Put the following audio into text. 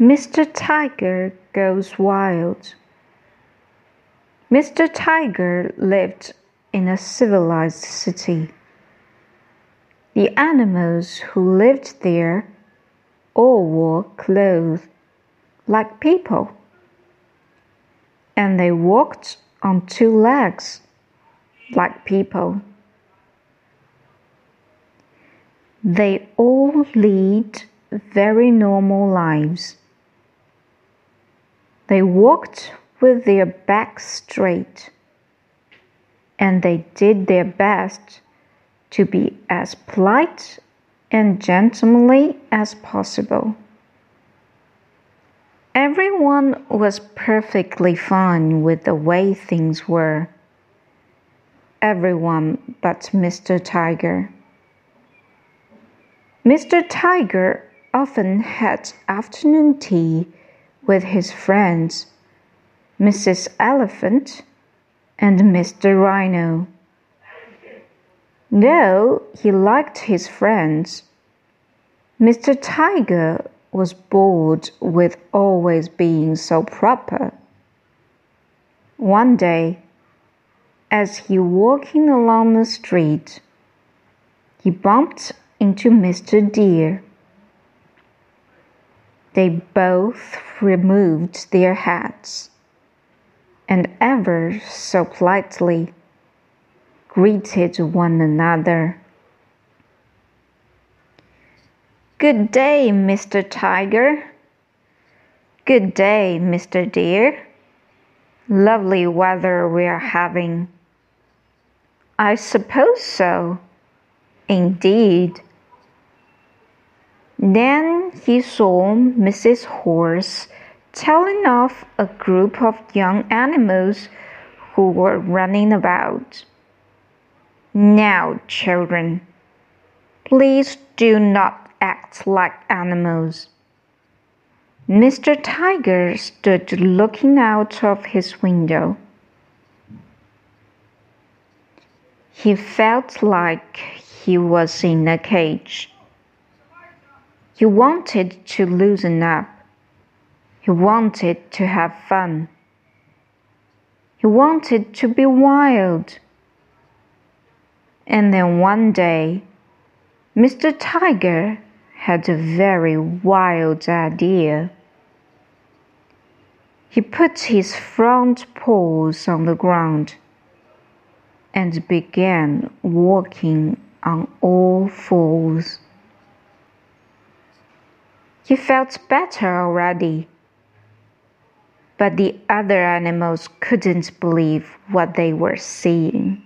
Mr. Tiger Goes Wild Mr. Tiger lived in a civilized city. The animals who lived there all wore clothes like people, and they walked on two legs like people. They all lead very normal lives. They walked with their backs straight, and they did their best to be as polite and gentlemanly as possible. Everyone was perfectly fine with the way things were. Everyone but Mr. Tiger. Mr. Tiger often had afternoon tea with his friends, Mrs. Elephant and Mr. Rhino. Though he liked his friends, Mr. Tiger was bored with always being so proper. One day, as he walking along the street, he bumped into Mr. Deer. They both removed their hats and ever so politely greeted one another. Good day, Mr. Tiger. Good day, Mr. Deer. Lovely weather we're having. I suppose so. Indeed. Then he saw Mrs. Horse telling off a group of young animals who were running about. Now, children, please do not act like animals. Mr. Tiger stood looking out of his window. He felt like he was in a cage. He wanted to loosen up. He wanted to have fun. He wanted to be wild. And then one day, Mr. Tiger had a very wild idea. He put his front paws on the ground and began walking on all fours. He felt better already. But the other animals couldn't believe what they were seeing.